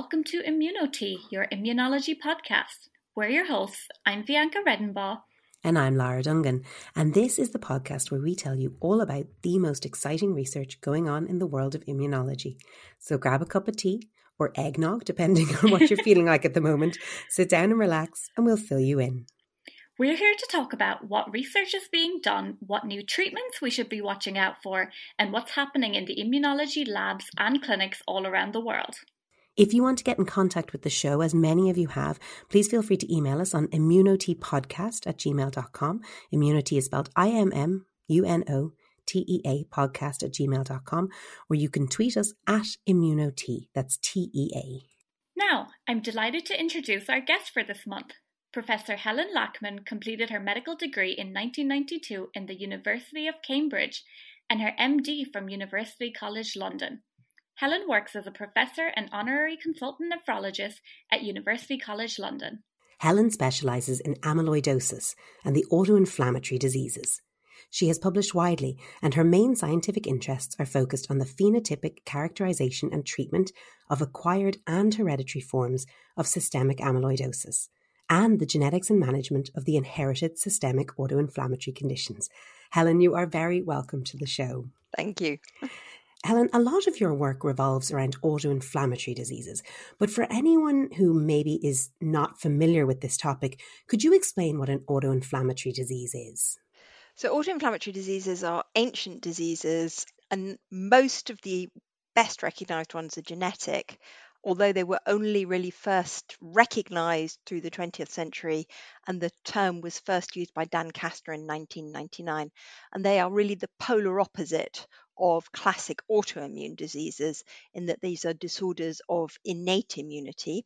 Welcome to Immunotea, your immunology podcast. We're your hosts. I'm Vyanka Redenbaugh. And I'm Lara Dungan. And this is the podcast where we tell you all about the most exciting research going on in the world of immunology. So grab a cup of tea or eggnog, depending on what you're feeling like at the moment. Sit down and relax, and we'll fill you in. We're here to talk about what research is being done, what new treatments we should be watching out for, and what's happening in the immunology labs and clinics all around the world. If you want to get in contact with the show, as many of you have, please feel free to email us on immunoteapodcast at gmail.com. ImmunoTea is spelled I M M U N O T E A podcast at gmail.com, or you can tweet us at immunotea. That's T E A. Now, I'm delighted to introduce our guest for this month. Professor Helen Lachmann completed her medical degree in 1992 in the University of Cambridge and her MD from University College London. Helen works as a professor and honorary consultant nephrologist at University College London. Helen specialises in amyloidosis and the autoinflammatory diseases. She has published widely, and her main scientific interests are focused on the phenotypic characterization and treatment of acquired and hereditary forms of systemic amyloidosis and the genetics and management of the inherited systemic autoinflammatory conditions. Helen, you are very welcome to the show. Thank you. Helen, a lot of your work revolves around autoinflammatory diseases, but for anyone who maybe is not familiar with this topic, could you explain what an autoinflammatory disease is? So, autoinflammatory diseases are ancient diseases, and most of the best recognized ones are genetic although they were only really first recognized through the 20th century, and the term was first used by Dan Kastner in 1999. And they are really the polar opposite of classic autoimmune diseases, in that these are disorders of innate immunity.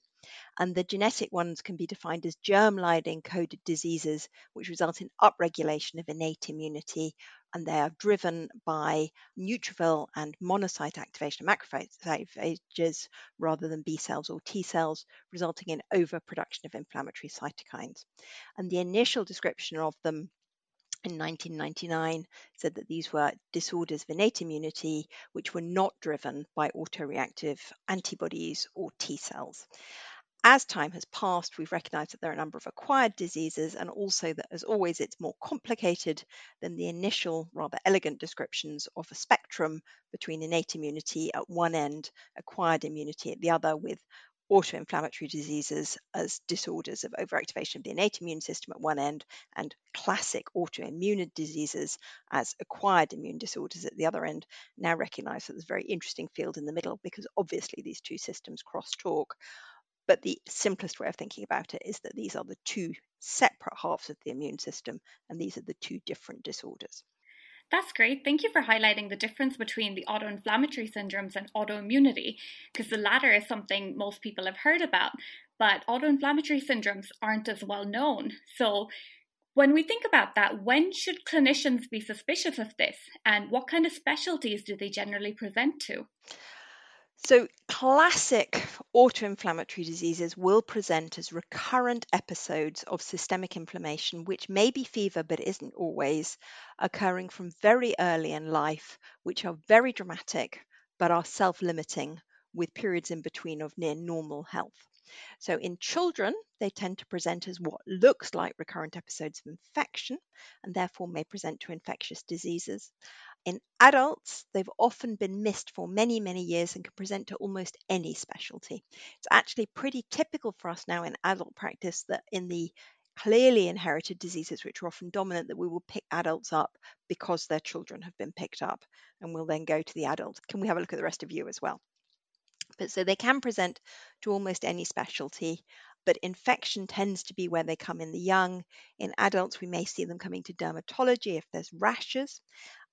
And the genetic ones can be defined as germline encoded diseases, which result in upregulation of innate immunity and they are driven by neutrophil and monocyte activation of macrophages rather than B cells or T cells, resulting in overproduction of inflammatory cytokines. And the initial description of them in 1999 said that these were disorders of innate immunity which were not driven by autoreactive antibodies or T cells. As time has passed, we've recognized that there are a number of acquired diseases, and also that, as always, it's more complicated than the initial, rather elegant descriptions of a spectrum between innate immunity at one end, acquired immunity at the other, with autoinflammatory diseases as disorders of overactivation of the innate immune system at one end, and classic autoimmune diseases as acquired immune disorders at the other end, now recognized that there's a very interesting field in the middle because obviously these two systems crosstalk. But the simplest way of thinking about it is that these are the two separate halves of the immune system, and these are the two different disorders. That's great. Thank you for highlighting the difference between the autoinflammatory syndromes and autoimmunity, because the latter is something most people have heard about, but autoinflammatory syndromes aren't as well known. So, when we think about that, when should clinicians be suspicious of this, and what kind of specialties do they generally present to? So, classic autoinflammatory diseases will present as recurrent episodes of systemic inflammation, which may be fever but isn't always, occurring from very early in life, which are very dramatic but are self limiting with periods in between of near normal health. So, in children, they tend to present as what looks like recurrent episodes of infection and therefore may present to infectious diseases. In adults, they've often been missed for many, many years and can present to almost any specialty. It's actually pretty typical for us now in adult practice that in the clearly inherited diseases, which are often dominant, that we will pick adults up because their children have been picked up and we'll then go to the adult. Can we have a look at the rest of you as well? But so they can present to almost any specialty but infection tends to be where they come in the young. In adults, we may see them coming to dermatology if there's rashes.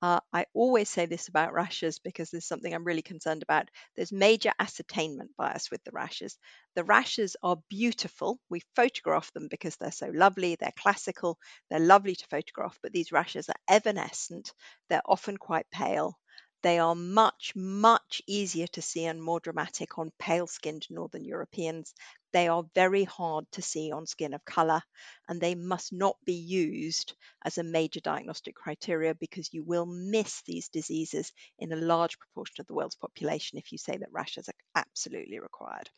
Uh, I always say this about rashes because there's something I'm really concerned about. There's major ascertainment bias with the rashes. The rashes are beautiful. We photograph them because they're so lovely. They're classical. They're lovely to photograph, but these rashes are evanescent. They're often quite pale. They are much, much easier to see and more dramatic on pale skinned Northern Europeans. They are very hard to see on skin of colour, and they must not be used as a major diagnostic criteria because you will miss these diseases in a large proportion of the world's population if you say that rashes are absolutely required.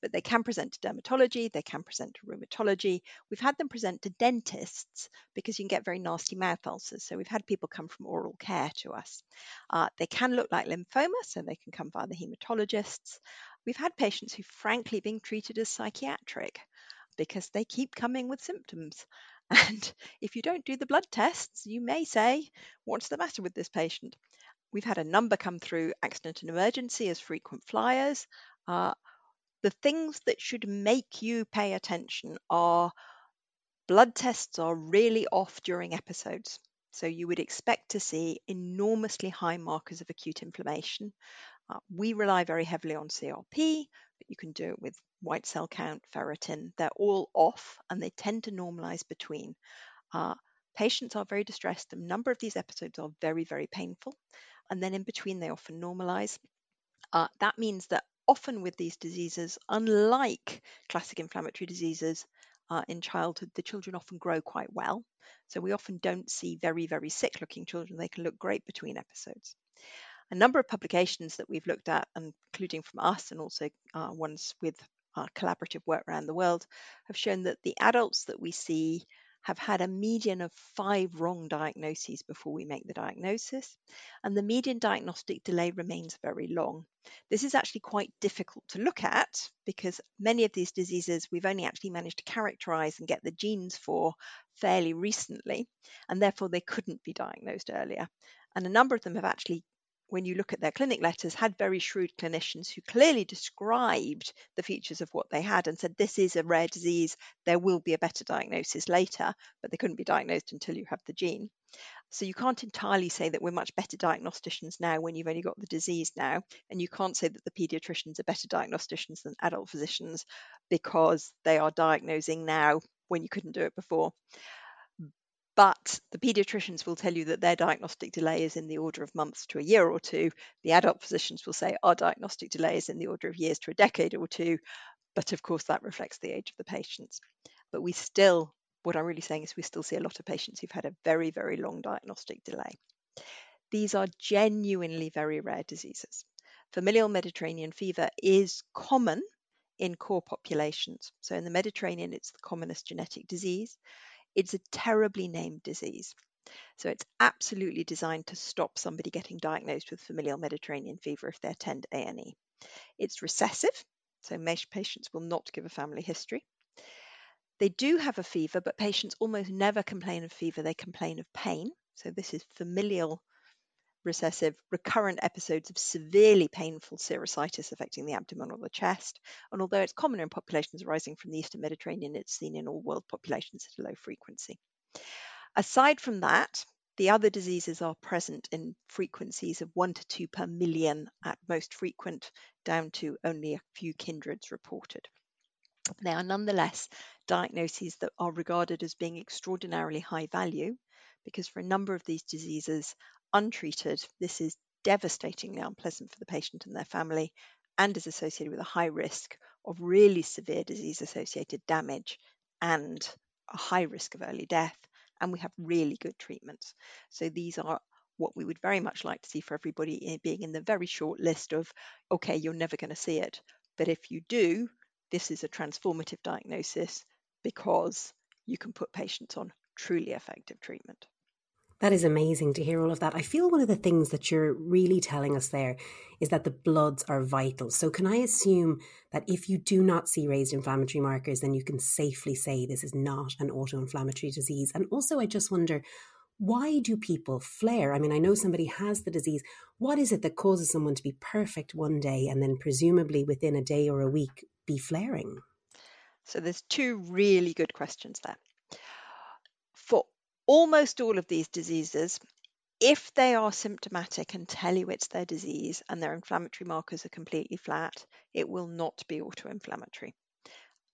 But they can present to dermatology, they can present to rheumatology. We've had them present to dentists because you can get very nasty mouth ulcers. So we've had people come from oral care to us. Uh, they can look like lymphoma, so they can come via the hematologists. We've had patients who've frankly, being treated as psychiatric because they keep coming with symptoms. And if you don't do the blood tests, you may say, What's the matter with this patient? We've had a number come through accident and emergency as frequent flyers. Uh, the things that should make you pay attention are blood tests are really off during episodes. So you would expect to see enormously high markers of acute inflammation. Uh, we rely very heavily on CRP, but you can do it with white cell count, ferritin. They're all off and they tend to normalize between. Uh, patients are very distressed. A number of these episodes are very, very painful. And then in between, they often normalize. Uh, that means that often with these diseases, unlike classic inflammatory diseases uh, in childhood, the children often grow quite well. So we often don't see very, very sick looking children. They can look great between episodes a number of publications that we've looked at, including from us and also uh, ones with uh, collaborative work around the world, have shown that the adults that we see have had a median of five wrong diagnoses before we make the diagnosis, and the median diagnostic delay remains very long. This is actually quite difficult to look at because many of these diseases we've only actually managed to characterize and get the genes for fairly recently, and therefore they couldn't be diagnosed earlier. And a number of them have actually when you look at their clinic letters, had very shrewd clinicians who clearly described the features of what they had and said, This is a rare disease. There will be a better diagnosis later, but they couldn't be diagnosed until you have the gene. So you can't entirely say that we're much better diagnosticians now when you've only got the disease now. And you can't say that the pediatricians are better diagnosticians than adult physicians because they are diagnosing now when you couldn't do it before. But the pediatricians will tell you that their diagnostic delay is in the order of months to a year or two. The adult physicians will say our diagnostic delay is in the order of years to a decade or two. But of course, that reflects the age of the patients. But we still, what I'm really saying is, we still see a lot of patients who've had a very, very long diagnostic delay. These are genuinely very rare diseases. Familial Mediterranean fever is common in core populations. So in the Mediterranean, it's the commonest genetic disease. It's a terribly named disease. So it's absolutely designed to stop somebody getting diagnosed with familial Mediterranean fever if they attend A&E. It's recessive, so patients will not give a family history. They do have a fever, but patients almost never complain of fever, they complain of pain. So this is familial recessive recurrent episodes of severely painful serositis affecting the abdomen or the chest. And although it's common in populations arising from the Eastern Mediterranean, it's seen in all world populations at a low frequency. Aside from that, the other diseases are present in frequencies of one to two per million at most frequent, down to only a few kindreds reported. They are nonetheless diagnoses that are regarded as being extraordinarily high value because for a number of these diseases, untreated, this is devastatingly unpleasant for the patient and their family and is associated with a high risk of really severe disease associated damage and a high risk of early death. And we have really good treatments. So these are what we would very much like to see for everybody eh, being in the very short list of, okay, you're never going to see it. But if you do, this is a transformative diagnosis because you can put patients on truly effective treatment. That is amazing to hear all of that. I feel one of the things that you're really telling us there is that the bloods are vital. So, can I assume that if you do not see raised inflammatory markers, then you can safely say this is not an auto inflammatory disease? And also, I just wonder why do people flare? I mean, I know somebody has the disease. What is it that causes someone to be perfect one day and then presumably within a day or a week be flaring? So, there's two really good questions there. Almost all of these diseases, if they are symptomatic and tell you it's their disease and their inflammatory markers are completely flat, it will not be autoinflammatory.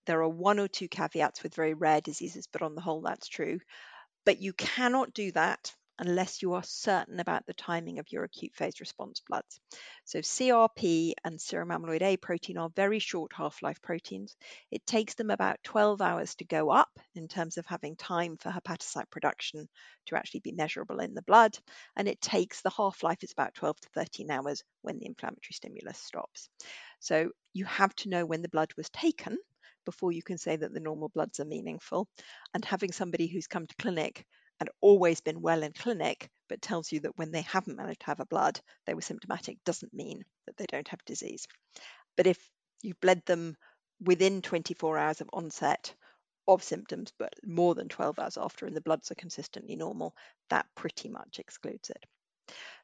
There are one or two caveats with very rare diseases, but on the whole, that's true. But you cannot do that unless you are certain about the timing of your acute phase response bloods. So, CRP and serum amyloid A protein are very short half life proteins. It takes them about 12 hours to go up in terms of having time for hepatocyte production to actually be measurable in the blood, and it takes the half life is about 12 to 13 hours when the inflammatory stimulus stops. So, you have to know when the blood was taken before you can say that the normal bloods are meaningful. And having somebody who's come to clinic and always been well in clinic, but tells you that when they haven't managed to have a blood, they were symptomatic, doesn't mean that they don't have disease. But if you've bled them within 24 hours of onset of symptoms, but more than 12 hours after, and the bloods are consistently normal, that pretty much excludes it.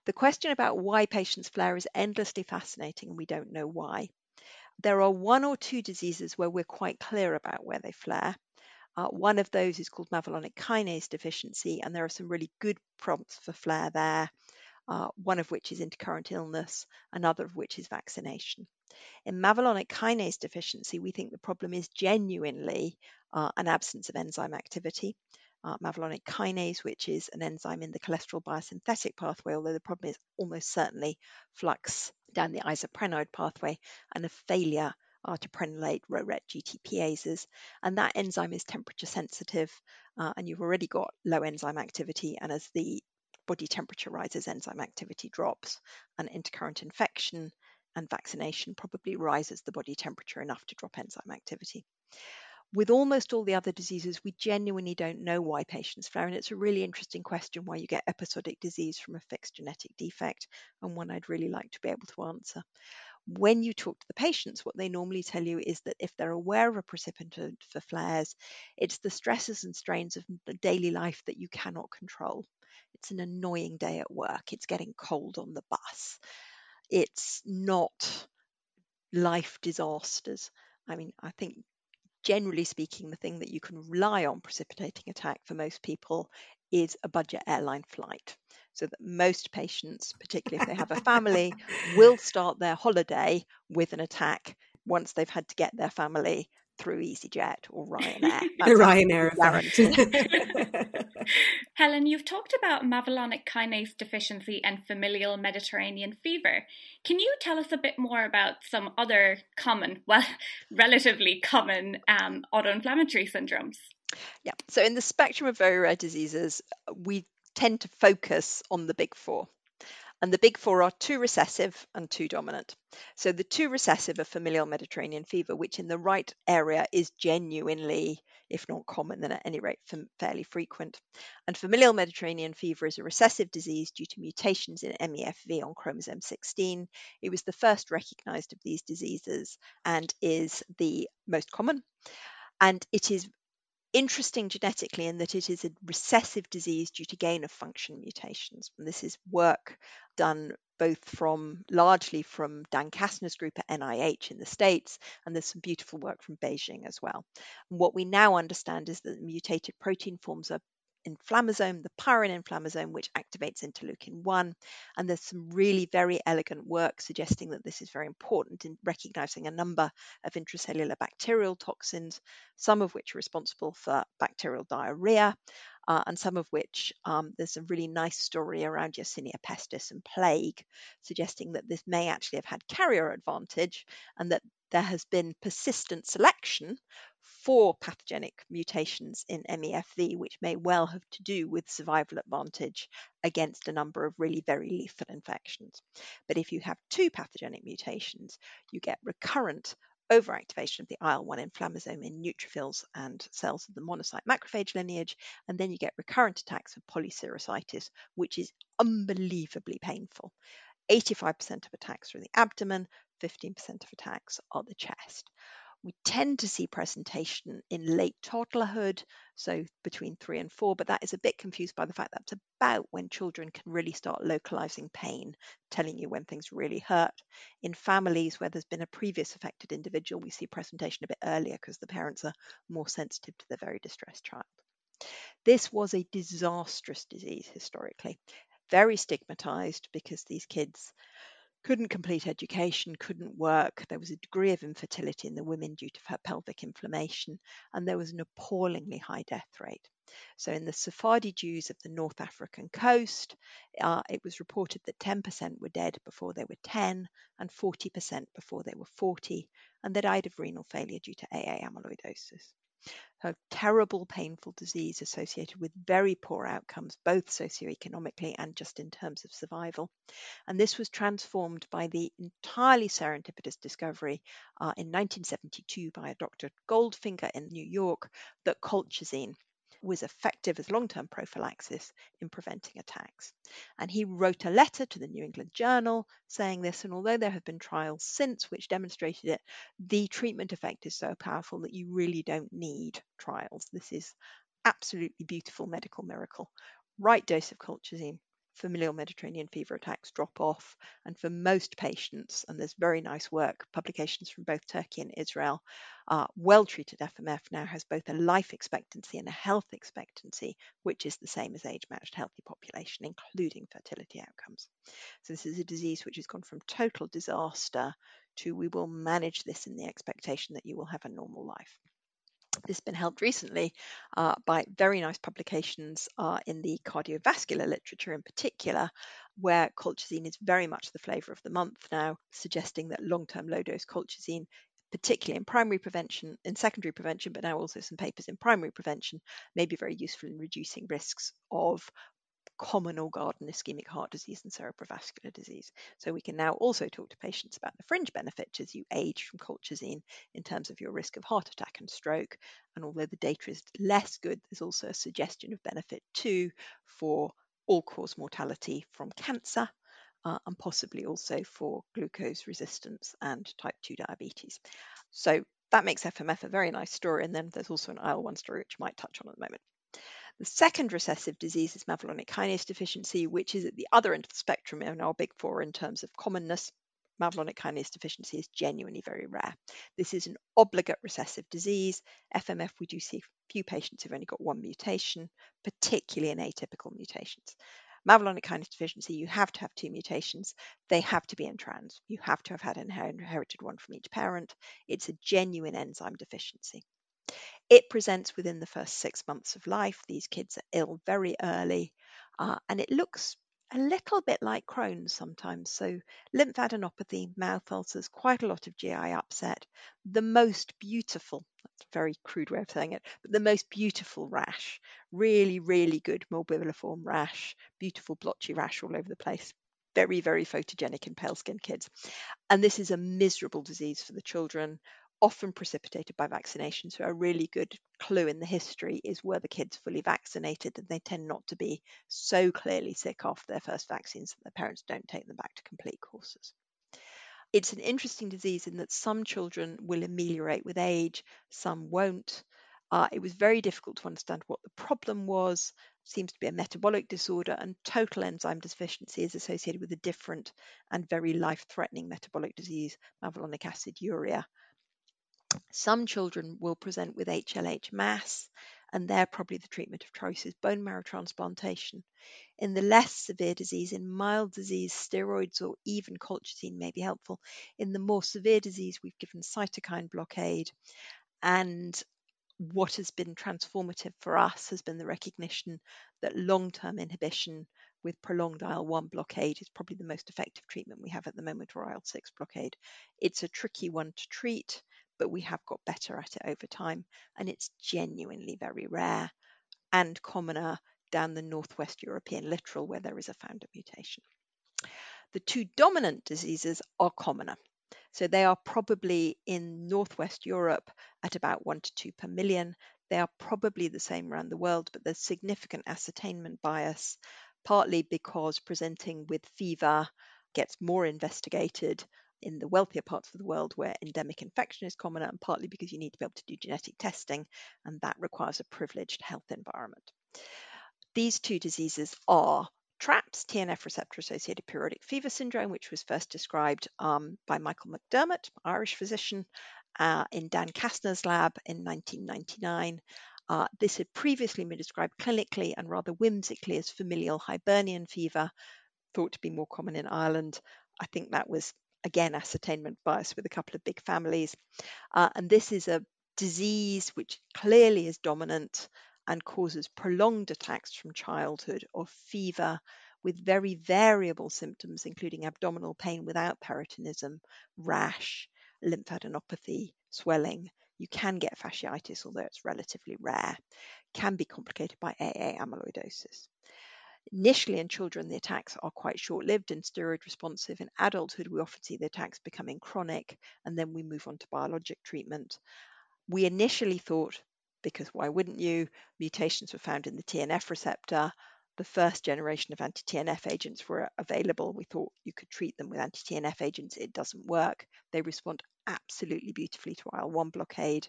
The question about why patients flare is endlessly fascinating, and we don't know why. There are one or two diseases where we're quite clear about where they flare. Uh, one of those is called mevalonic kinase deficiency, and there are some really good prompts for flare there, uh, one of which is intercurrent illness, another of which is vaccination. In mevalonic kinase deficiency, we think the problem is genuinely uh, an absence of enzyme activity. Uh, kinase, which is an enzyme in the cholesterol biosynthetic pathway, although the problem is almost certainly flux down the isoprenoid pathway and a failure uh, to prenylate RORET GTPases. And that enzyme is temperature sensitive, uh, and you've already got low enzyme activity. And as the body temperature rises, enzyme activity drops, and intercurrent infection and vaccination probably rises the body temperature enough to drop enzyme activity. With almost all the other diseases, we genuinely don't know why patients flare, and it's a really interesting question why you get episodic disease from a fixed genetic defect, and one I'd really like to be able to answer. When you talk to the patients, what they normally tell you is that if they're aware of a precipitant for flares, it's the stresses and strains of the daily life that you cannot control. It's an annoying day at work, it's getting cold on the bus, it's not life disasters. I mean, I think generally speaking, the thing that you can rely on precipitating attack for most people is a budget airline flight. So that most patients, particularly if they have a family, will start their holiday with an attack once they've had to get their family through EasyJet or Ryanair. The Ryanair effect. Helen, you've talked about mevalonic kinase deficiency and familial Mediterranean fever. Can you tell us a bit more about some other common, well, relatively common um, autoinflammatory syndromes? Yeah, so in the spectrum of very rare diseases, we tend to focus on the big four. And the big four are two recessive and two dominant. So the two recessive are familial Mediterranean fever, which in the right area is genuinely, if not common, then at any rate fairly frequent. And familial Mediterranean fever is a recessive disease due to mutations in MEFV on chromosome 16. It was the first recognized of these diseases and is the most common. And it is interesting genetically in that it is a recessive disease due to gain of function mutations. And this is work done both from largely from Dan Kastner's group at NIH in the States, and there's some beautiful work from Beijing as well. And what we now understand is that mutated protein forms are inflammasome, the pyrin inflammasome, which activates interleukin 1. And there's some really very elegant work suggesting that this is very important in recognizing a number of intracellular bacterial toxins, some of which are responsible for bacterial diarrhea. Uh, and some of which um, there's a really nice story around Yersinia pestis and plague, suggesting that this may actually have had carrier advantage and that there has been persistent selection for pathogenic mutations in MEFV, which may well have to do with survival advantage against a number of really very lethal infections. But if you have two pathogenic mutations, you get recurrent overactivation of the IL-1 inflammasome in neutrophils and cells of the monocyte macrophage lineage, and then you get recurrent attacks of polyserositis, which is unbelievably painful. 85% of attacks are in the abdomen, 15% of attacks are the chest. We tend to see presentation in late toddlerhood, so between three and four, but that is a bit confused by the fact that's about when children can really start localizing pain, telling you when things really hurt. In families where there's been a previous affected individual, we see presentation a bit earlier because the parents are more sensitive to the very distressed child. This was a disastrous disease historically, very stigmatized because these kids couldn't complete education, couldn't work. There was a degree of infertility in the women due to pelvic inflammation, and there was an appallingly high death rate. So, in the Sephardi Jews of the North African coast, uh, it was reported that 10% were dead before they were 10 and 40% before they were 40, and they died of renal failure due to AA amyloidosis a terrible, painful disease associated with very poor outcomes, both socioeconomically and just in terms of survival. And this was transformed by the entirely serendipitous discovery uh, in 1972 by a Dr. Goldfinger in New York that colchicine was effective as long term prophylaxis in preventing attacks. And he wrote a letter to the New England Journal saying this, and although there have been trials since which demonstrated it, the treatment effect is so powerful that you really don't need trials. This is absolutely beautiful medical miracle. Right dose of colchicine familial Mediterranean fever attacks drop off. And for most patients, and there's very nice work, publications from both Turkey and Israel, uh, well treated FMF now has both a life expectancy and a health expectancy, which is the same as age matched healthy population, including fertility outcomes. So this is a disease which has gone from total disaster to we will manage this in the expectation that you will have a normal life. This has been helped recently uh, by very nice publications uh, in the cardiovascular literature in particular, where colchicine is very much the flavour of the month now, suggesting that long term low dose colchicine particularly in primary prevention, in secondary prevention, but now also some papers in primary prevention, may be very useful in reducing risks of common or garden ischemic heart disease and cerebrovascular disease. So we can now also talk to patients about the fringe benefits as you age from colchicine in terms of your risk of heart attack and stroke. And although the data is less good, there's also a suggestion of benefit too for all cause mortality from cancer. Uh, and possibly also for glucose resistance and type 2 diabetes. So that makes FMF a very nice story. And then there's also an IL-1 story, which I might touch on at the moment. The second recessive disease is mevalonic kinase deficiency, which is at the other end of the spectrum in our big four in terms of commonness. Mevalonic kinase deficiency is genuinely very rare. This is an obligate recessive disease. FMF, we do see a few patients who've only got one mutation, particularly in atypical mutations. Mevalonic kinase deficiency, you have to have two mutations. They have to be in trans. You have to have had an inherited one from each parent. It's a genuine enzyme deficiency. It presents within the first six months of life. These kids are ill very early, uh, and it looks a little bit like Crohn's sometimes. So, lymphadenopathy, mouth ulcers, quite a lot of GI upset. The most beautiful, that's a very crude way of saying it, but the most beautiful rash. Really, really good morbilliform rash, beautiful blotchy rash all over the place. Very, very photogenic in pale skinned kids. And this is a miserable disease for the children often precipitated by vaccination. So, a really good clue in the history is were the kids fully vaccinated, and they tend not to be so clearly sick after their first vaccines that their parents don't take them back to complete courses. It's an interesting disease in that some children will ameliorate with age, some won't. Uh, it was very difficult to understand what the problem was. It seems to be a metabolic disorder, and total enzyme deficiency is associated with a different and very life threatening metabolic disease, mevalonic aciduria, some children will present with HLH MAS, and there probably the treatment of choice is bone marrow transplantation. In the less severe disease, in mild disease, steroids or even colchicine may be helpful. In the more severe disease, we've given cytokine blockade. And what has been transformative for us has been the recognition that long term inhibition with prolonged IL 1 blockade is probably the most effective treatment we have at the moment, or IL 6 blockade. It's a tricky one to treat but we have got better at it over time. And it's genuinely very rare and commoner down the northwest European littoral where there is a founder mutation. The two dominant diseases are commoner. So they are probably in northwest Europe at about one to two per million. They are probably the same around the world, but there's significant ascertainment bias, partly because presenting with fever gets more investigated in the wealthier parts of the world where endemic infection is commoner, and partly because you need to be able to do genetic testing, and that requires a privileged health environment. These two diseases are TRAPS, TNF receptor associated periodic fever syndrome, which was first described um, by Michael McDermott, Irish physician, uh, in Dan Kastner's lab in 1999. Uh, this had previously been described clinically and rather whimsically as familial Hibernian fever, thought to be more common in Ireland, I think that was again ascertainment bias with a couple of big families. Uh, and this is a disease which clearly is dominant and causes prolonged attacks from childhood of fever with very variable symptoms, including abdominal pain without peritonism, rash, lymphadenopathy, swelling. You can get fasciitis, although it's relatively rare. Can be complicated by AA amyloidosis. Initially, in children, the attacks are quite short lived and steroid responsive. In adulthood, we often see the attacks becoming chronic, and then we move on to biologic treatment. We initially thought, because why wouldn't you, mutations were found in the TNF receptor. The first generation of anti TNF agents were available. We thought you could treat them with anti TNF agents. It doesn't work. They respond absolutely beautifully to IL 1 blockade.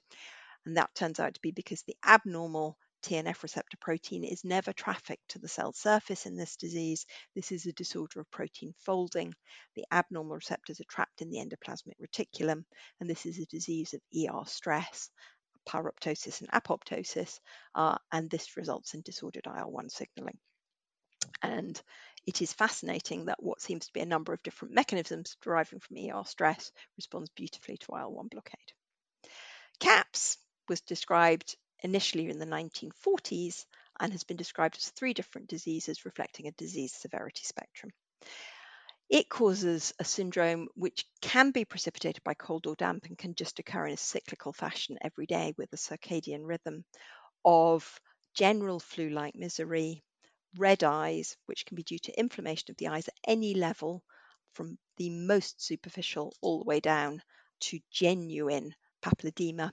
And that turns out to be because the abnormal TNF receptor protein is never trafficked to the cell surface in this disease. This is a disorder of protein folding. The abnormal receptors are trapped in the endoplasmic reticulum, and this is a disease of ER stress, pyroptosis and apoptosis, uh, and this results in disordered IL 1 signaling. And it is fascinating that what seems to be a number of different mechanisms deriving from ER stress responds beautifully to IL 1 blockade. CAPS was described initially in the 1940s and has been described as three different diseases reflecting a disease severity spectrum. It causes a syndrome which can be precipitated by cold or damp and can just occur in a cyclical fashion every day with a circadian rhythm of general flu like misery, red eyes, which can be due to inflammation of the eyes at any level, from the most superficial all the way down to genuine papilledema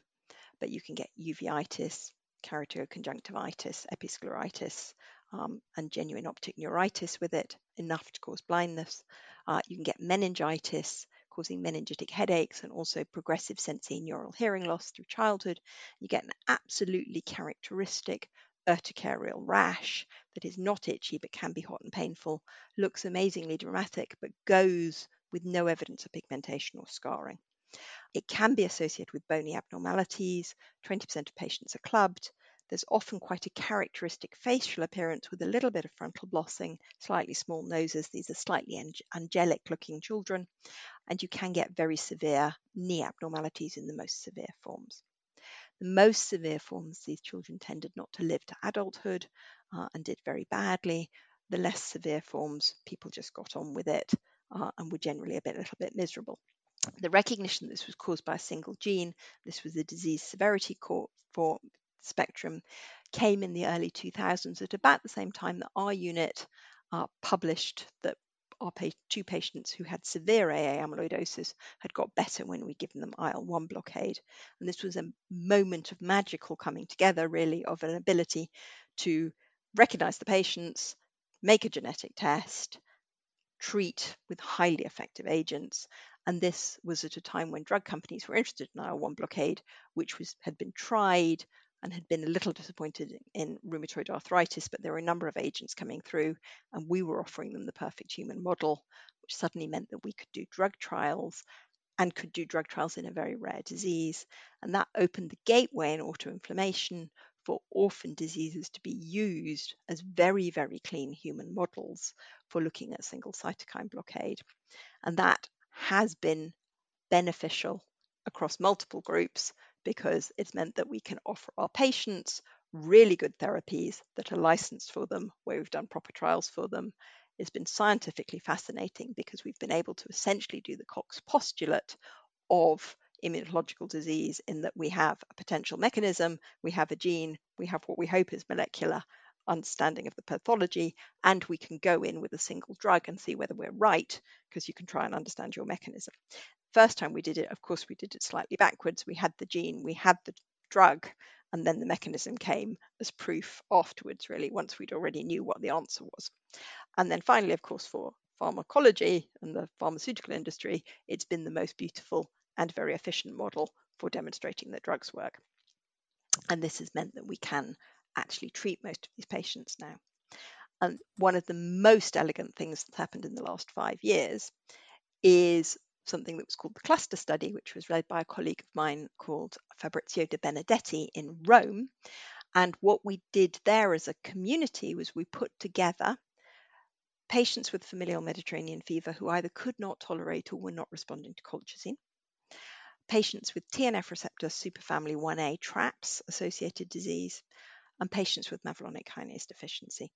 but you can get uveitis, keratoconjunctivitis, episcleritis, um, and genuine optic neuritis with it, enough to cause blindness. Uh, you can get meningitis, causing meningitic headaches and also progressive sensorineural hearing loss through childhood. You get an absolutely characteristic urticarial rash that is not itchy but can be hot and painful, looks amazingly dramatic but goes with no evidence of pigmentation or scarring. It can be associated with bony abnormalities. 20% of patients are clubbed. There's often quite a characteristic facial appearance with a little bit of frontal bossing, slightly small noses. These are slightly angelic looking children. And you can get very severe knee abnormalities in the most severe forms. The most severe forms, these children tended not to live to adulthood uh, and did very badly. The less severe forms, people just got on with it uh, and were generally a bit, little bit miserable the recognition that this was caused by a single gene, this was the disease severity for spectrum, came in the early 2000s at about the same time that our unit uh, published that our pa- two patients who had severe AA amyloidosis had got better when we given them IL 1 blockade. And this was a moment of magical coming together, really, of an ability to recognize the patients, make a genetic test, treat with highly effective agents, and this was at a time when drug companies were interested in IL-1 blockade, which was had been tried and had been a little disappointed in rheumatoid arthritis, but there were a number of agents coming through, and we were offering them the perfect human model, which suddenly meant that we could do drug trials and could do drug trials in a very rare disease. And that opened the gateway in autoinflammation for orphan diseases to be used as very, very clean human models for looking at single cytokine blockade. And that has been beneficial across multiple groups because it's meant that we can offer our patients really good therapies that are licensed for them, where we've done proper trials for them. It's been scientifically fascinating because we've been able to essentially do the Koch's postulate of immunological disease in that we have a potential mechanism, we have a gene, we have what we hope is molecular understanding of the pathology, and we can go in with a single drug and see whether we're right, because you can try and understand your mechanism. First time we did it, of course, we did it slightly backwards. We had the gene, we had the drug, and then the mechanism came as proof afterwards, really, once we'd already knew what the answer was. And then finally, of course, for pharmacology and the pharmaceutical industry, it's been the most beautiful and very efficient model for demonstrating that drugs work. And this has meant that we can actually treat most of these patients now. And one of the most elegant things that's happened in the last five years is something that was called the cluster study, which was led by a colleague of mine called Fabrizio De Benedetti in Rome. And what we did there as a community was we put together patients with familial Mediterranean fever who either could not tolerate or were not responding to colchicine, patients with TNF receptor superfamily 1A TRAPS associated disease, and patients with mevalonic kinase deficiency.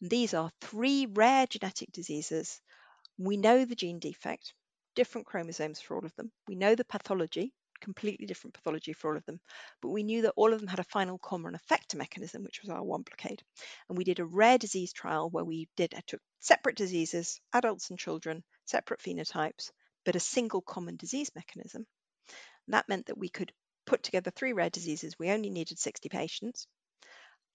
These are three rare genetic diseases. We know the gene defect, different chromosomes for all of them. We know the pathology, completely different pathology for all of them, but we knew that all of them had a final common effector mechanism, which was IL-1 blockade. And we did a rare disease trial where we did took separate diseases, adults and children, separate phenotypes, but a single common disease mechanism. And that meant that we could put together three rare diseases. We only needed 60 patients,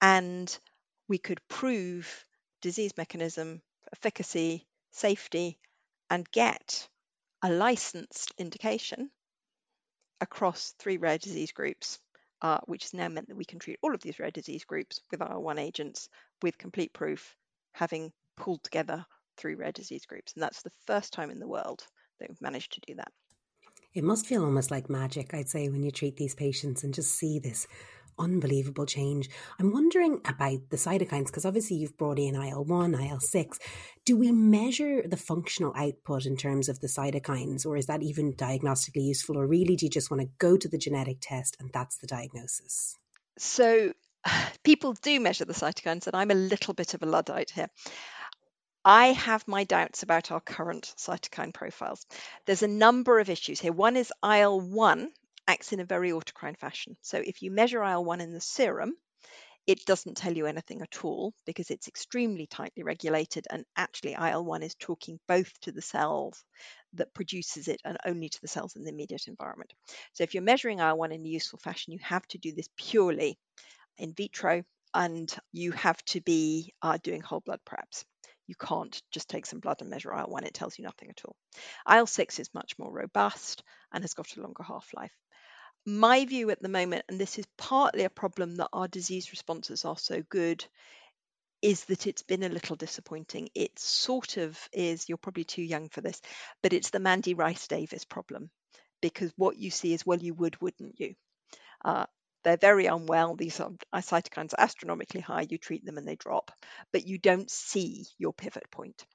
and we could prove disease mechanism, efficacy, safety, and get a licensed indication across three rare disease groups, uh, which has now meant that we can treat all of these rare disease groups with IL-1 agents with complete proof, having pulled together three rare disease groups. And that's the first time in the world that we've managed to do that. It must feel almost like magic, I'd say, when you treat these patients and just see this unbelievable change. I'm wondering about the cytokines because obviously you've brought in IL 1, IL 6. Do we measure the functional output in terms of the cytokines, or is that even diagnostically useful? Or really, do you just want to go to the genetic test and that's the diagnosis? So, people do measure the cytokines, and I'm a little bit of a Luddite here. I have my doubts about our current cytokine profiles. There's a number of issues here. One is IL 1 acts in a very autocrine fashion. So if you measure IL 1 in the serum, it doesn't tell you anything at all because it's extremely tightly regulated and actually IL-1 is talking both to the cells that produces it and only to the cells in the immediate environment. So if you're measuring IL-1 in a useful fashion, you have to do this purely in vitro and you have to be uh, doing whole blood preps. You can't just take some blood and measure IL-1, it tells you nothing at all. IL-6 is much more robust and has got a longer half-life my view at the moment, and this is partly a problem that our disease responses are so good, is that it's been a little disappointing. It sort of is, you're probably too young for this, but it's the Mandy Rice Davies problem because what you see is, well, you would, wouldn't you? Uh, they're very unwell. These are, cytokines are astronomically high. You treat them and they drop, but you don't see your pivot point.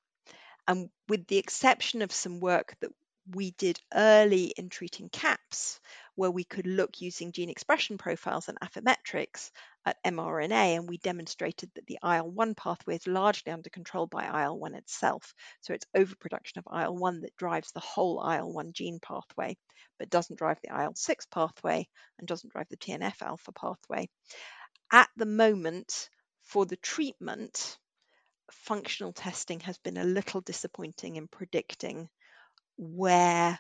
And with the exception of some work that we did early in treating CAPS, where we could look using gene expression profiles and Affymetrix at mRNA, and we demonstrated that the IL 1 pathway is largely under control by IL 1 itself. So it's overproduction of IL 1 that drives the whole IL 1 gene pathway, but doesn't drive the IL 6 pathway and doesn't drive the TNF alpha pathway. At the moment, for the treatment, functional testing has been a little disappointing in predicting where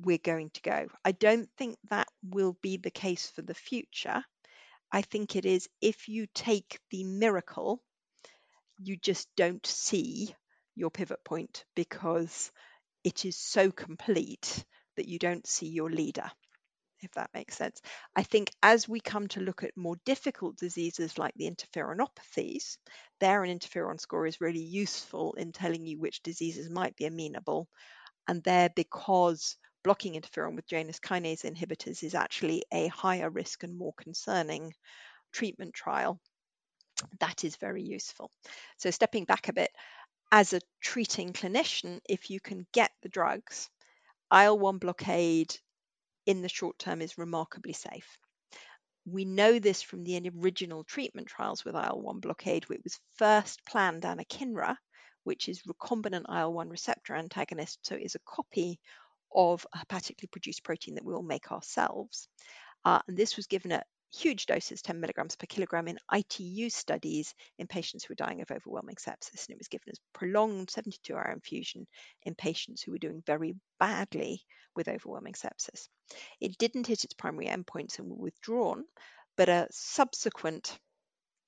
we're going to go. I don't think that will be the case for the future. I think it is if you take the miracle, you just don't see your pivot point because it is so complete that you don't see your leader, if that makes sense. I think as we come to look at more difficult diseases like the interferonopathies, there an interferon score is really useful in telling you which diseases might be amenable and there, because blocking interferon with Janus kinase inhibitors is actually a higher risk and more concerning treatment trial, that is very useful. So, stepping back a bit, as a treating clinician, if you can get the drugs, IL 1 blockade in the short term is remarkably safe. We know this from the original treatment trials with IL 1 blockade, it was first planned anakinra which is recombinant IL 1 receptor antagonist, so is a copy of a hepatically produced protein that we will make ourselves. Uh, and this was given at huge doses, 10 milligrams per kilogram, in ITU studies in patients who were dying of overwhelming sepsis. And it was given as prolonged 72 hour infusion in patients who were doing very badly with overwhelming sepsis. It didn't hit its primary endpoints and were withdrawn, but a subsequent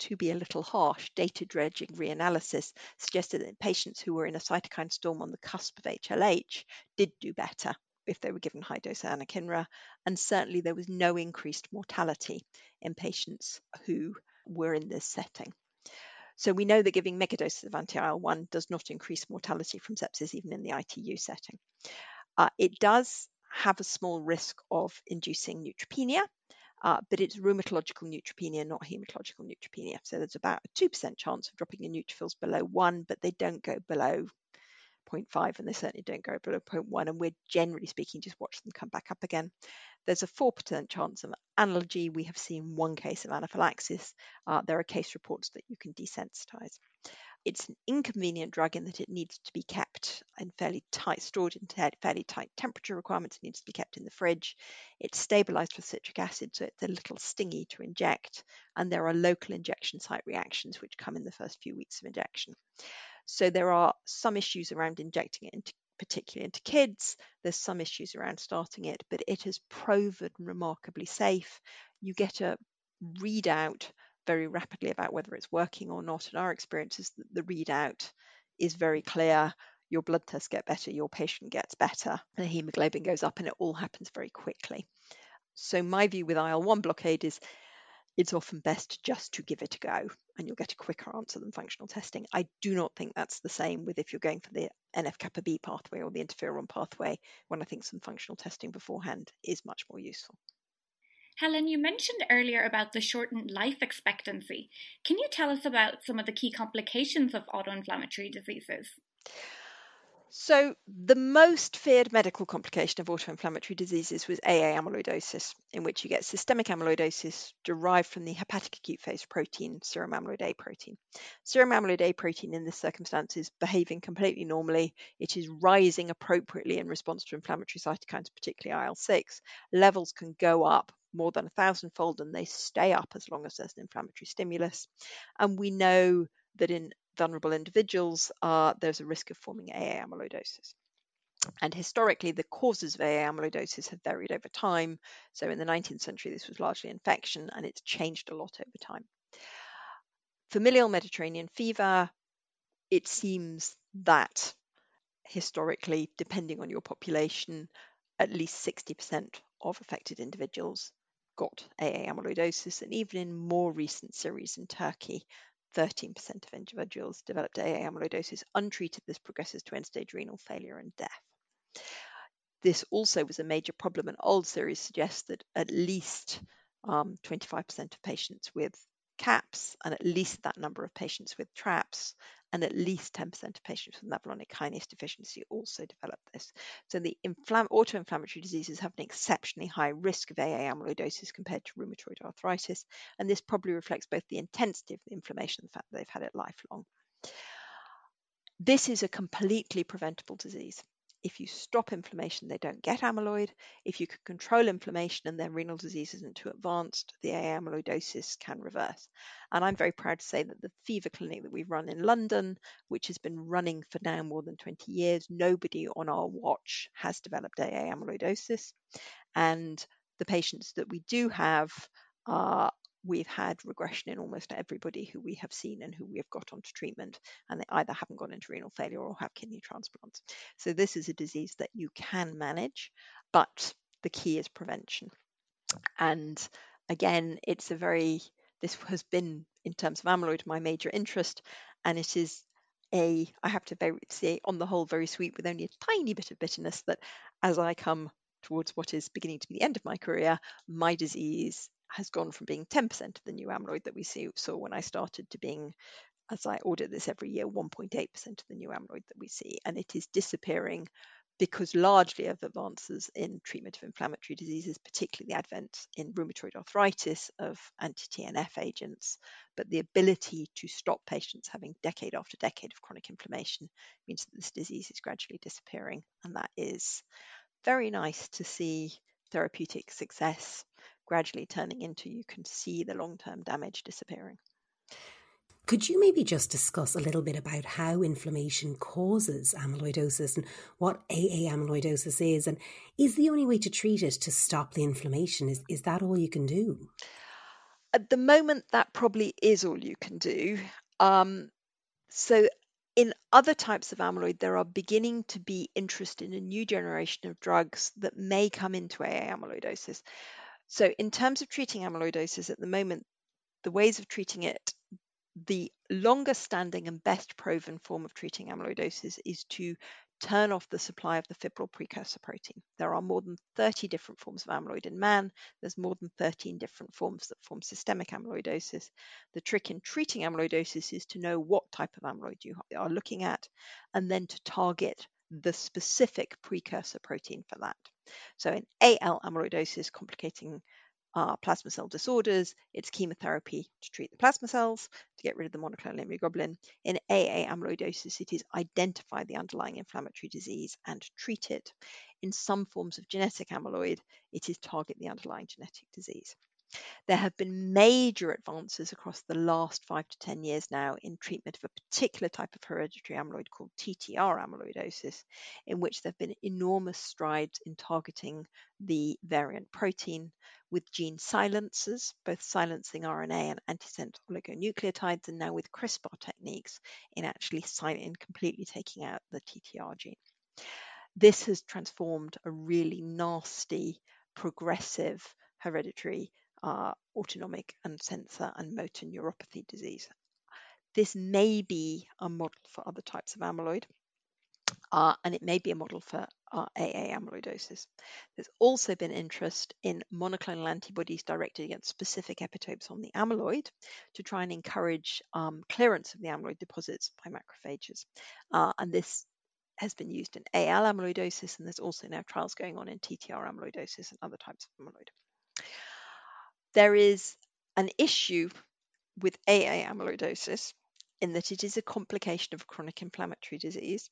to be a little harsh, data dredging reanalysis suggested that patients who were in a cytokine storm on the cusp of HLH did do better if they were given high dose anakinra, and certainly there was no increased mortality in patients who were in this setting. So we know that giving megadoses of anti-IL-1 does not increase mortality from sepsis even in the ITU setting. Uh, it does have a small risk of inducing neutropenia, uh, but it's rheumatological neutropenia, not hematological neutropenia. So there's about a 2% chance of dropping your neutrophils below 1, but they don't go below 0.5 and they certainly don't go below 0.1 and we're generally speaking just watch them come back up again. There's a 4% chance of allergy we have seen one case of anaphylaxis. Uh, there are case reports that you can desensitize it's an inconvenient drug in that it needs to be kept in fairly tight, stored in fairly tight temperature requirements. It needs to be kept in the fridge. It's stabilized with citric acid, so it's a little stingy to inject. And there are local injection site reactions which come in the first few weeks of injection. So there are some issues around injecting it into particularly into kids. There's some issues around starting it, but it has proven remarkably safe. You get a readout very rapidly about whether it's working or not. And our experience is that the readout is very clear. Your blood tests get better, your patient gets better, the hemoglobin goes up, and it all happens very quickly. So, my view with IL 1 blockade is it's often best just to give it a go and you'll get a quicker answer than functional testing. I do not think that's the same with if you're going for the NF kappa B pathway or the interferon pathway, when I think some functional testing beforehand is much more useful. Helen, you mentioned earlier about the shortened life expectancy. Can you tell us about some of the key complications of autoinflammatory diseases? So, the most feared medical complication of autoinflammatory diseases was AA amyloidosis, in which you get systemic amyloidosis derived from the hepatic acute phase protein, serum amyloid A protein. Serum amyloid A protein in this circumstance is behaving completely normally. It is rising appropriately in response to inflammatory cytokines, particularly IL 6. Levels can go up more than a thousandfold and they stay up as long as there's an inflammatory stimulus. And we know that in vulnerable individuals, uh, there's a risk of forming AA amyloidosis. And historically, the causes of AA amyloidosis have varied over time. So in the 19th century, this was largely infection, and it's changed a lot over time. Familial Mediterranean fever, it seems that historically, depending on your population, at least 60% of affected individuals got AA amyloidosis, and even in more recent series in Turkey, 13% of individuals developed AA amyloidosis untreated. This progresses to end stage renal failure and death. This also was a major problem, and old series suggests that at least um, 25% of patients with CAPS and at least that number of patients with TRAPS and at least 10% of patients with mevalonic kinase deficiency also develop this. So the inflam- autoinflammatory diseases have an exceptionally high risk of AA amyloidosis compared to rheumatoid arthritis, and this probably reflects both the intensity of the inflammation and the fact that they've had it lifelong. This is a completely preventable disease. If you stop inflammation, they don't get amyloid. If you can control inflammation and their renal disease isn't too advanced, the AA amyloidosis can reverse. And I'm very proud to say that the fever clinic that we've run in London, which has been running for now more than 20 years, nobody on our watch has developed AA amyloidosis. And the patients that we do have are we've had regression in almost everybody who we have seen and who we have got onto treatment, and they either haven't gone into renal failure or have kidney transplants. So, this is a disease that you can manage, but the key is prevention. And again, it's a very, this has been, in terms of amyloid, my major interest, and it is a, I have to very, say, on the whole, very sweet with only a tiny bit of bitterness that as I come towards what is beginning to be the end of my career, my disease has gone from being 10% of the new amyloid that we see, saw when I started to being, as I audit this every year, 1.8% of the new amyloid that we see. And it is disappearing because largely of advances in treatment of inflammatory diseases, particularly the advent in rheumatoid arthritis of anti-TNF agents, but the ability to stop patients having decade after decade of chronic inflammation means that this disease is gradually disappearing. And that is very nice to see therapeutic success gradually turning into you can see the long term damage disappearing. Could you maybe just discuss a little bit about how inflammation causes amyloidosis and what AA amyloidosis is? And is the only way to treat it to stop the inflammation? Is, is that all you can do? At the moment, that probably is all you can do. Um, so, in other types of amyloid, there are beginning to be interest in a new generation of drugs that may come into AA amyloidosis. So, in terms of treating amyloidosis at the moment, the ways of treating it, the longest standing and best proven form of treating amyloidosis is to turn off the supply of the fibril precursor protein. There are more than 30 different forms of amyloid in man. There's more than 13 different forms that form systemic amyloidosis. The trick in treating amyloidosis is to know what type of amyloid you are looking at and then to target the specific precursor protein for that. So in AL amyloidosis, complicating uh, plasma cell disorders, it's chemotherapy to treat the plasma cells to get rid of the monoclonal immunoglobulin. In AA amyloidosis, it is identify the underlying inflammatory disease and treat it. In some forms of genetic amyloid, it is target the underlying genetic disease. There have been major advances across the last five to 10 years now in treatment of a particular type of hereditary amyloid called TTR amyloidosis, in which there have been enormous strides in targeting the variant protein with gene silencers, both silencing RNA and antisense oligonucleotides, and now with CRISPR techniques in actually in completely taking out the TTR gene. This has transformed a really nasty, progressive hereditary uh, autonomic and sensor and motor neuropathy disease. This may be a model for other types of amyloid, uh, and it may be a model for uh, AA amyloidosis. There's also been interest in monoclonal antibodies directed against specific epitopes on the amyloid to try and encourage um, clearance of the amyloid deposits by macrophages. Uh, and this has been used in AL amyloidosis, and there's also now trials going on in TTR amyloidosis and other types of amyloid there is an issue with AA amyloidosis in that it is a complication of chronic inflammatory disease,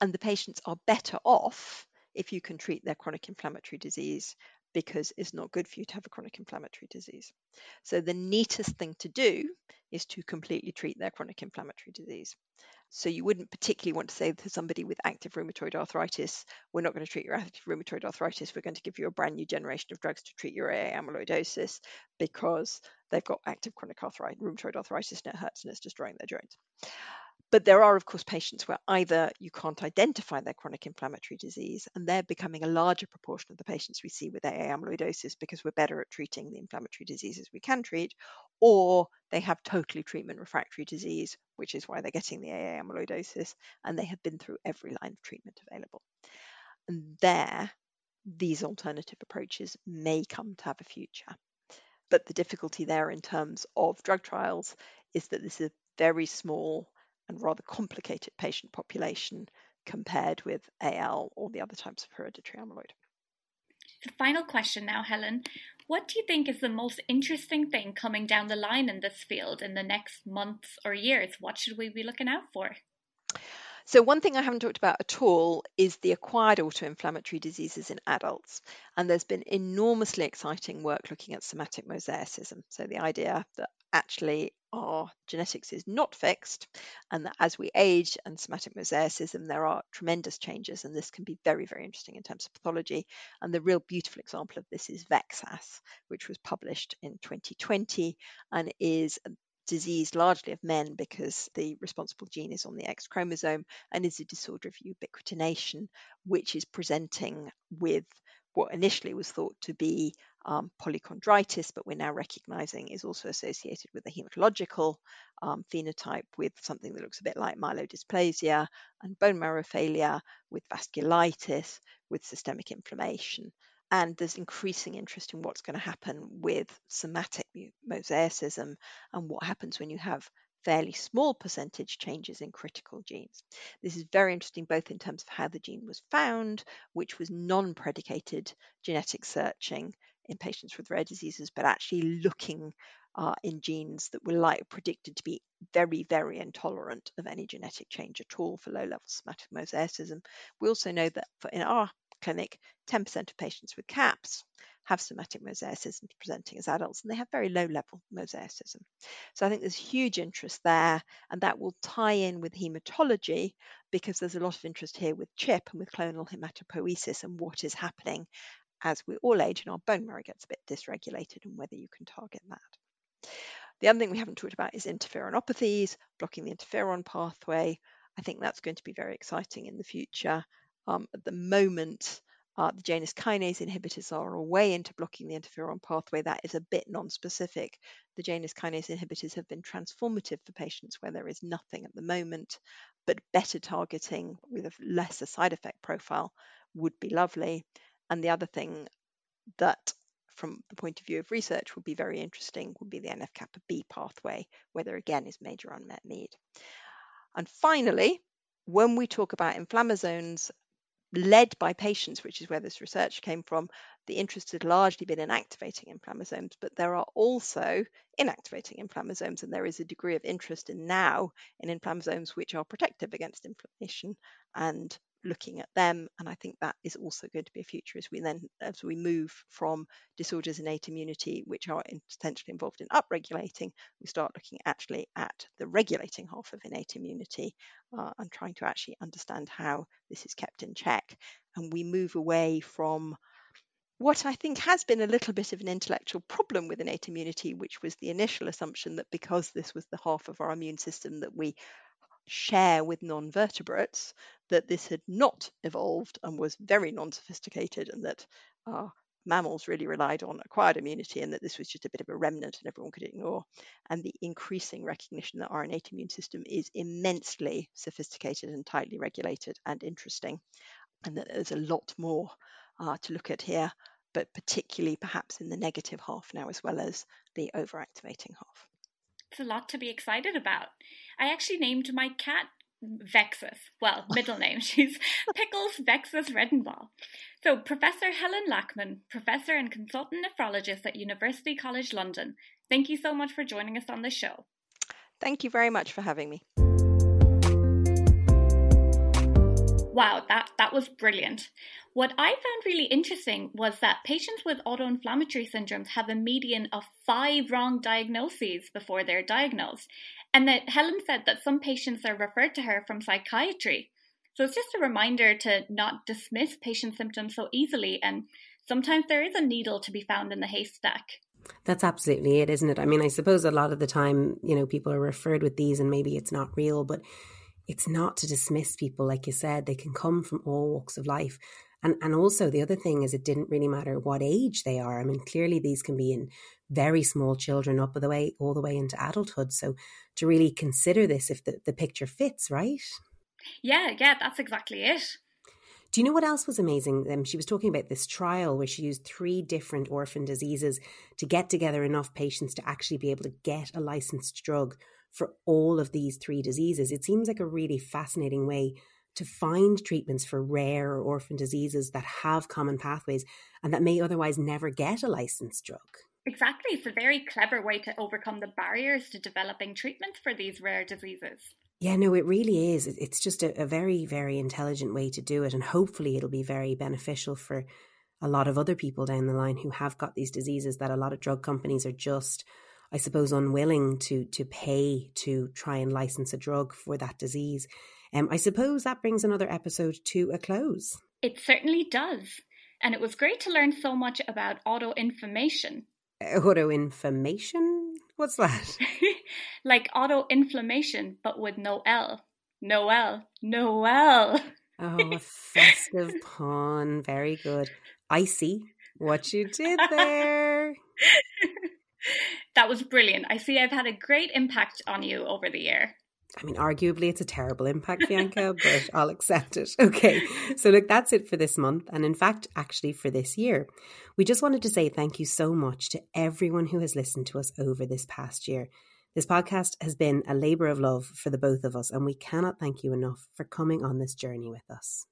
and the patients are better off if you can treat their chronic inflammatory disease because it's not good for you to have a chronic inflammatory disease. So, the neatest thing to do is to completely treat their chronic inflammatory disease. So you wouldn't particularly want to say to somebody with active rheumatoid arthritis, we're not going to treat your active rheumatoid arthritis, we're going to give you a brand new generation of drugs to treat your AA amyloidosis because they've got active chronic arthritis, rheumatoid arthritis and it hurts and it's destroying their joints. But there are, of course, patients where either you can't identify their chronic inflammatory disease, and they're becoming a larger proportion of the patients we see with AA amyloidosis because we're better at treating the inflammatory diseases we can treat, or they have totally treatment refractory disease, which is why they're getting the AA amyloidosis, and they have been through every line of treatment available. And there, these alternative approaches may come to have a future. But the difficulty there in terms of drug trials is that this is a very small and rather complicated patient population compared with AL or the other types of hereditary amyloid. The final question now, Helen. What do you think is the most interesting thing coming down the line in this field in the next months or years? What should we be looking out for? So, one thing I haven't talked about at all is the acquired autoinflammatory diseases in adults. And there's been enormously exciting work looking at somatic mosaicism. So, the idea that actually our genetics is not fixed, and that as we age and somatic mosaicism, there are tremendous changes, and this can be very, very interesting in terms of pathology. And the real beautiful example of this is VEXAS, which was published in 2020 and is a disease largely of men because the responsible gene is on the X chromosome and is a disorder of ubiquitination, which is presenting with what initially was thought to be um, polychondritis, but we're now recognizing is also associated with a hematological um, phenotype with something that looks a bit like myelodysplasia and bone marrow failure, with vasculitis, with systemic inflammation and there's increasing interest in what's going to happen with somatic mosaicism and what happens when you have fairly small percentage changes in critical genes. This is very interesting both in terms of how the gene was found, which was non predicated genetic searching in patients with rare diseases, but actually looking uh, in genes that were like predicted to be very, very intolerant of any genetic change at all for low level somatic mosaicism. We also know that for in our clinic, 10% of patients with CAPS have somatic mosaicism presenting as adults, and they have very low level mosaicism. So I think there's huge interest there, and that will tie in with hematology because there's a lot of interest here with CHIP and with clonal hematopoiesis and what is happening as we all age and our bone marrow gets a bit dysregulated and whether you can target that. The other thing we haven't talked about is interferonopathies, blocking the interferon pathway. I think that's going to be very exciting in the future. Um, at the moment, Uh, the Janus kinase inhibitors are a way into blocking the interferon pathway. That is a bit non-specific. The Janus kinase inhibitors have been transformative for patients where there is nothing at the moment, but better targeting with a lesser side effect profile would be lovely. And the other thing that from the point of view of research would be very interesting would be the NF kappa B pathway, where there again is major unmet need. And finally, when we talk about inflammasomes led by patients, which is where this research came from, the interest has largely been in activating inflammasomes, but there are also inactivating inflammasomes, and there is a degree of interest in now in inflammasomes which are protective against inflammation and looking at them and i think that is also going to be a future as we then as we move from disorders innate immunity which are potentially involved in upregulating we start looking actually at the regulating half of innate immunity uh, and trying to actually understand how this is kept in check. And we move away from what I think has been a little bit of an intellectual problem with innate immunity, which was the initial assumption that because this was the half of our immune system that we share with non-vertebrates that this had not evolved and was very non-sophisticated and that uh, mammals really relied on acquired immunity and that this was just a bit of a remnant and everyone could ignore. And the increasing recognition that our innate immune system is immensely sophisticated and tightly regulated and interesting. And that there's a lot more uh, to look at here but particularly perhaps in the negative half now as well as the overactivating half a lot to be excited about. I actually named my cat VEXAS. Well, middle name. She's Pickles VEXAS Redenbaugh. So, Professor Helen Lachmann, professor and consultant nephrologist at University College London, thank you so much for joining us on the show. Thank you very much for having me. Wow, that, that was brilliant. What I found really interesting was that patients with autoinflammatory syndromes have a median of five wrong diagnoses before they're diagnosed, and that Helen said that some patients are referred to her from psychiatry. So it's just a reminder to not dismiss patient symptoms so easily, and sometimes there is a needle to be found in the haystack. That's absolutely it, isn't it? I mean, I suppose a lot of the time, you know, people are referred with these and maybe it's not real, but it's not to dismiss people. Like you said, they can come from all walks of life. And, and also the other thing is it didn't really matter what age they are. I mean, clearly these can be in very small children up the way, all the way into adulthood. So to really consider this if the, the picture fits, right? Yeah, yeah, that's exactly it. Do you know what else was amazing? Um, she was talking about this trial where she used three different orphan diseases to get together enough patients to actually be able to get a licensed drug for all of these three diseases. It seems like a really fascinating way to find treatments for rare or orphan diseases that have common pathways and that may otherwise never get a licensed drug. Exactly. It's a very clever way to overcome the barriers to developing treatments for these rare diseases. Yeah, no, it really is. It's just a, a very, very intelligent way to do it. And hopefully it'll be very beneficial for a lot of other people down the line who have got these diseases that a lot of drug companies are just I suppose, unwilling to to pay to try and license a drug for that disease. Um, I suppose that brings another episode to a close. It certainly does. And it was great to learn so much about auto autoinflammation. Uh, autoinflammation? What's that? like auto autoinflammation, but with no L. Noel. Noel. oh, a festive pun. Very good. I see what you did there. that was brilliant. I see I've had a great impact on you over the year. I mean, arguably it's a terrible impact, Vyanka, but I'll accept it. Okay. So, look, that's it for this month. And in fact, actually, for this year. We just wanted to say thank you so much to everyone who has listened to us over this past year. This podcast has been a labour of love for the both of us, and we cannot thank you enough for coming on this journey with us.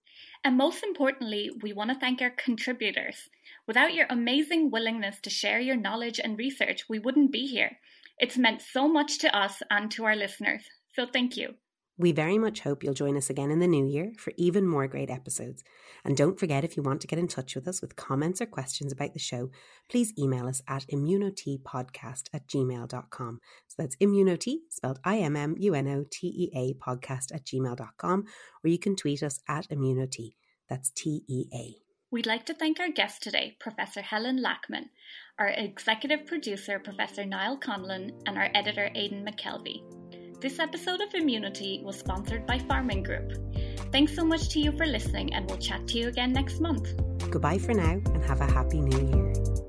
And most importantly, we want to thank our contributors. Without your amazing willingness to share your knowledge and research, we wouldn't be here. It's meant so much to us and to our listeners. So thank you. We very much hope you'll join us again in the new year for even more great episodes. And don't forget, if you want to get in touch with us with comments or questions about the show, please email us at immunoteapodcast at gmail.com. So that's immunotea, spelled I M M U N O T E A podcast at gmail.com, or you can tweet us at immunotea. That's T E A. We'd like to thank our guest today, Professor Helen Lachmann, our executive producer, Professor Niall Conlon, and our editor, Aidan McKelvey. This episode of ImmunoTea was sponsored by Pharming Group. Thanks so much to you for listening, and we'll chat to you again next month. Goodbye for now and have a happy new year.